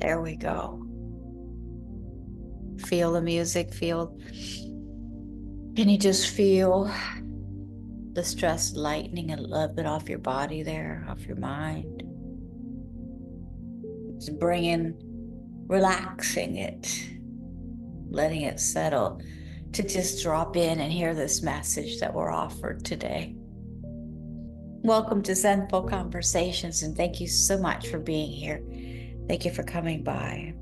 There we go. Feel the music, feel. Can you just feel the stress lightening a little bit off your body there, off your mind? Just bringing, relaxing it, letting it settle to just drop in and hear this message that we're offered today. Welcome to Zenful Conversations, and thank you so much for being here. Thank you for coming by.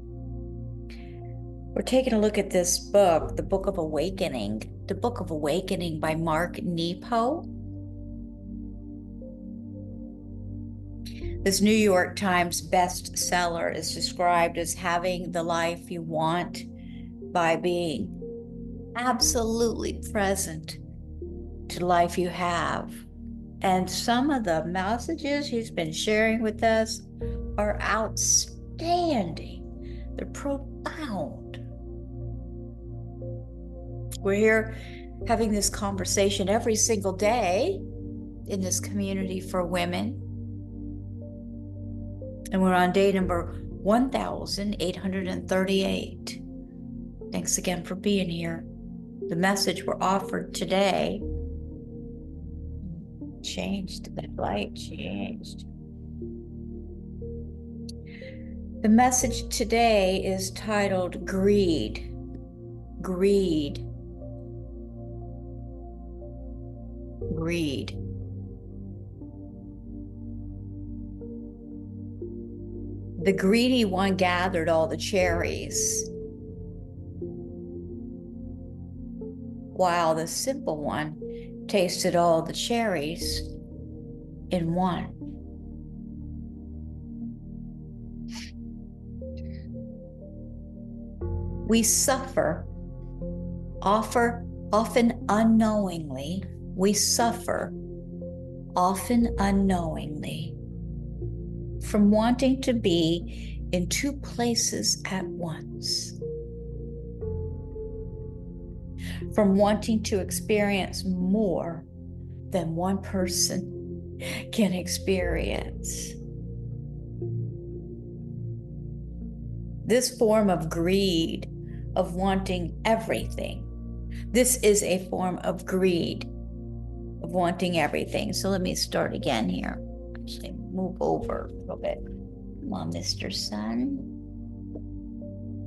We're taking a look at this book, The Book of Awakening, The Book of Awakening by Mark Nepo. This New York Times bestseller is described as having the life you want by being absolutely present to life you have. And some of the messages he's been sharing with us are outstanding. They're profound. We're here having this conversation every single day in this community for women. And we're on day number 1838. Thanks again for being here. The message we're offered today changed, that light changed. The message today is titled Greed. Greed. Greed. The greedy one gathered all the cherries, while the simple one tasted all the cherries in one. We suffer, offer often unknowingly, we suffer often unknowingly from wanting to be in two places at once, from wanting to experience more than one person can experience. This form of greed, of wanting everything, this is a form of greed, of wanting everything. So let me start again here. Actually, move over a little bit. Come on, Mr. Sun.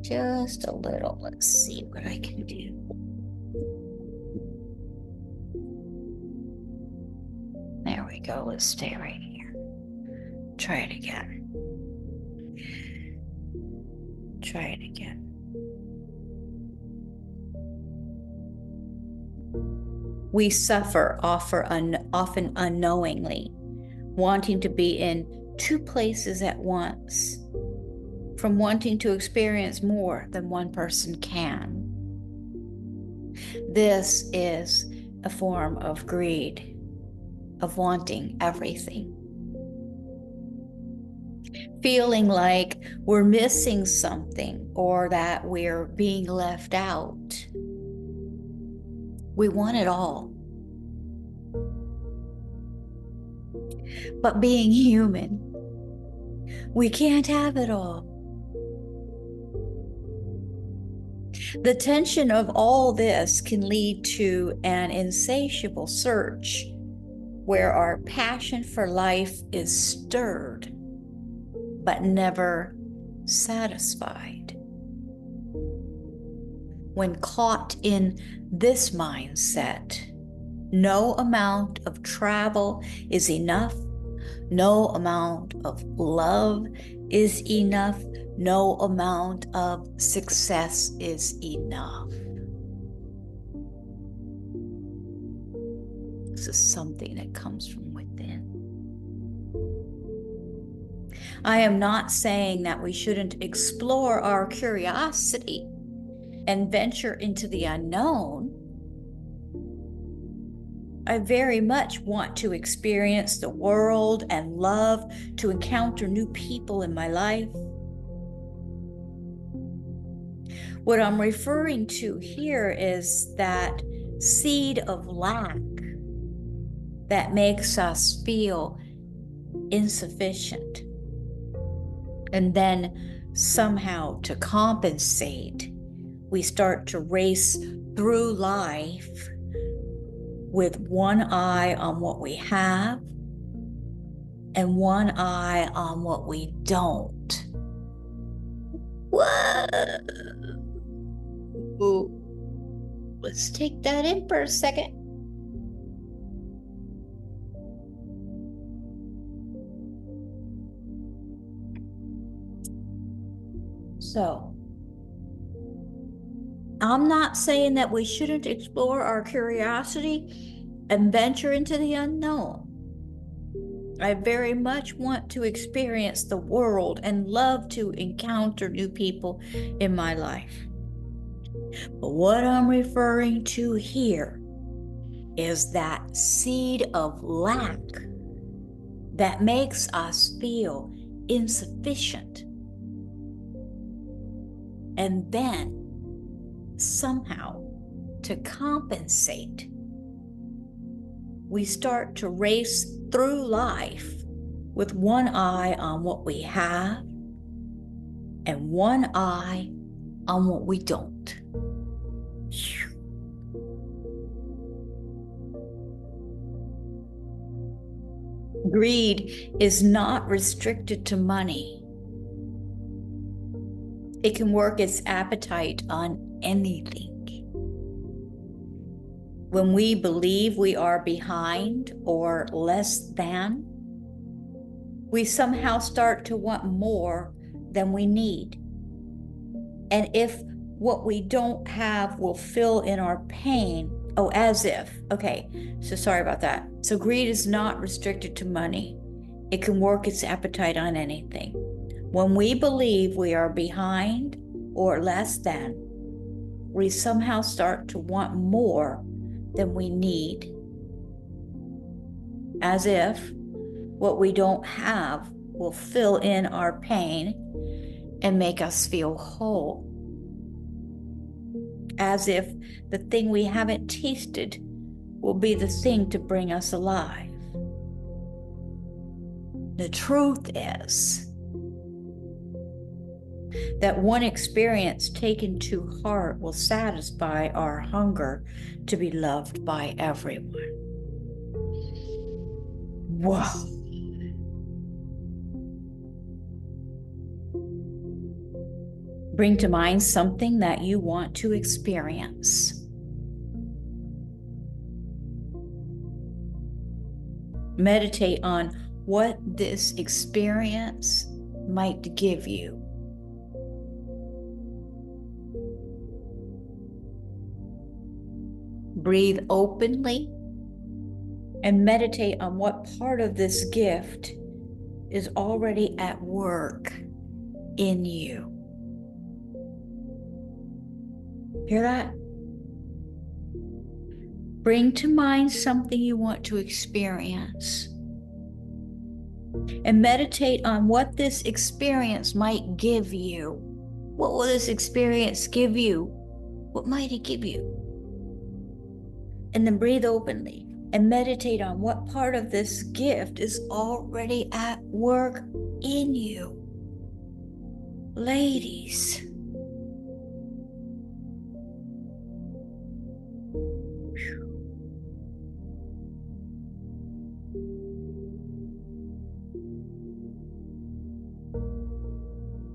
Just a little. Let's see what I can do. There we go. Let's stay right here. Try it again. Try it again. We suffer offer un- often unknowingly, wanting to be in two places at once, from wanting to experience more than one person can. This is a form of greed, of wanting everything. Feeling like we're missing something or that we're being left out. We want it all. But being human, we can't have it all. The tension of all this can lead to an insatiable search where our passion for life is stirred but never satisfied. When caught in this mindset, no amount of travel is enough, no amount of love is enough, no amount of success is enough. This is something that comes from within. I am not saying that we shouldn't explore our curiosity and venture into the unknown. I very much want to experience the world and love to encounter new people in my life. What I'm referring to here is that seed of lack that makes us feel insufficient and then somehow to compensate, we start to race through life with one eye on what we have and one eye on what we don't. Whoa. Let's take that in for a second. So, I'm not saying that we shouldn't explore our curiosity and venture into the unknown. I very much want to experience the world and love to encounter new people in my life. But what I'm referring to here is that seed of lack that makes us feel insufficient. And then somehow, to compensate, we start to race through life with one eye on what we have and one eye on what we don't. Greed is not restricted to money. It can work its appetite on anything. When we believe we are behind or less than, we somehow start to want more than we need. And if what we don't have will fill in our pain, oh, as if, okay, so sorry about that. So greed is not restricted to money, it can work its appetite on anything. When we believe we are behind or less than, we somehow start to want more than we need. As if what we don't have will fill in our pain and make us feel whole. As if the thing we haven't tasted will be the thing to bring us alive. The truth is, that one experience taken to heart will satisfy our hunger to be loved by everyone. Whoa. Bring to mind something that you want to experience. Meditate on what this experience might give you. Breathe openly and meditate on what part of this gift is already at work in you. Hear that? Bring to mind something you want to experience and meditate on what this experience might give you. What will this experience give you? What might it give you? And then breathe openly and meditate on what part of this gift is already at work in you. Ladies,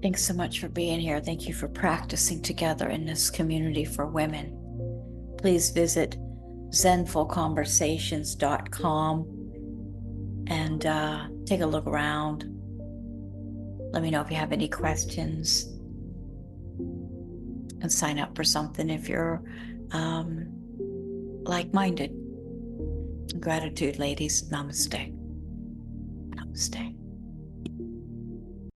Thanks so much for being here. Thank you for practicing together in this community for women. Please visit zenfulconversations.com and uh, take a look around. Let me know if you have any questions and sign up for something if you're um, like minded. Gratitude, ladies. Namaste. Namaste.